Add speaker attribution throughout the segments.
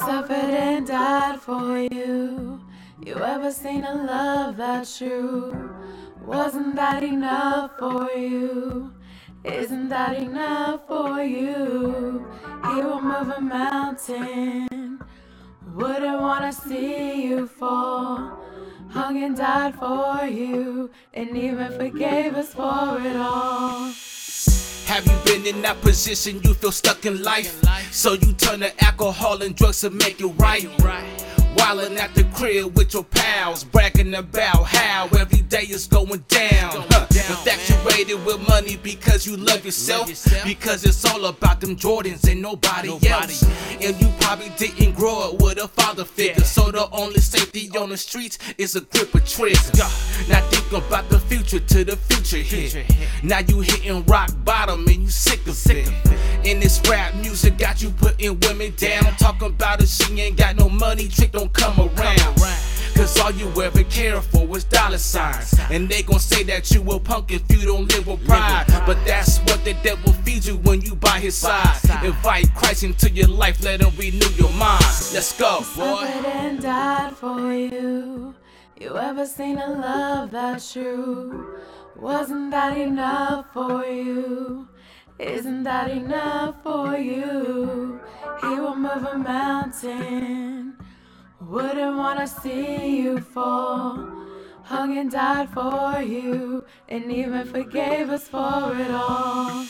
Speaker 1: suffered and died for you. You ever seen a love that true? Wasn't that enough for you? Isn't that enough for you? He will move a mountain. Wouldn't wanna see you fall. Hung and died for you, and even forgave us for it all.
Speaker 2: Have you been in that position you feel stuck in life? So you turn to alcohol and drugs to make it right. Wildin' at the crib with your pals, bragging about how every day is going down. Huh. Infatuated with money because you love yourself, because it's all about them Jordans and nobody, else. And you probably didn't grow up with a father figure, so the only safety on the streets is a grip of trigger. Now think about the future to the future here. Now you hitting rock bottom and you sick of it. And this rap music got you putting women down. Talking about it, she ain't got no money, trick don't come around. Cause all you ever care for is dollar signs. And they gon' say that you a punk if you don't live with pride. But that's what the devil feeds you when you by his side. Invite Christ into your life, let him renew your mind. Let's go, boy.
Speaker 1: Suffered and died for you. You ever seen a love that's true? Wasn't that enough for you? Isn't that enough for you? He will move a mountain. Wouldn't wanna see you fall. Hung and died for you, and even forgave us for it all.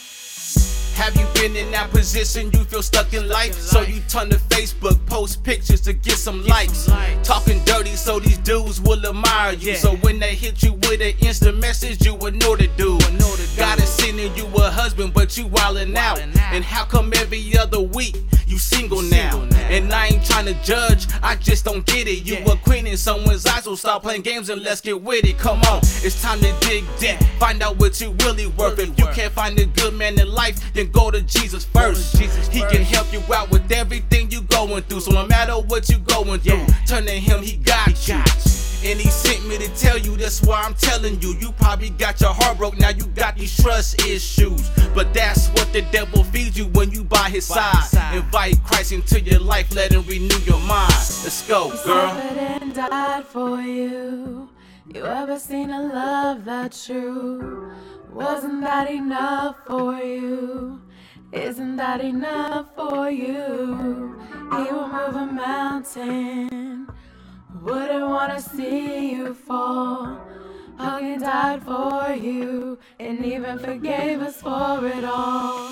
Speaker 2: Have you been in that position you feel stuck in life? So you turn to Facebook, post pictures to get some likes. Talking dirty so these dudes will admire you. So when they hit you with an instant message, you ignore the dude. God is sending you a husband, but you wildin' out. And how come every other week you single now? And I ain't trying to judge, I just don't get it. You a queen in someone's eyes, so stop playing games and let's get with it. Come on, it's time to dig deep. Find out what you really worth. If you can't find a good man in life, then go to Jesus first. Jesus He can help you out with everything you going through. So no matter what you going through, turn to him, he got you. And he sent me to tell you, that's why I'm telling you. You probably got your heart broke, now you got these trust issues. But that's what the devil feeds you when you by his side. Invite Christ into your life, let him renew your mind. Let's go, girl.
Speaker 1: Suffered and died for you. You ever seen a love that true? Wasn't that enough for you? Isn't that enough for you? He will move a mountain. Wouldn't wanna see you fall. Oh, Hung and died for you, and even forgave us for it all.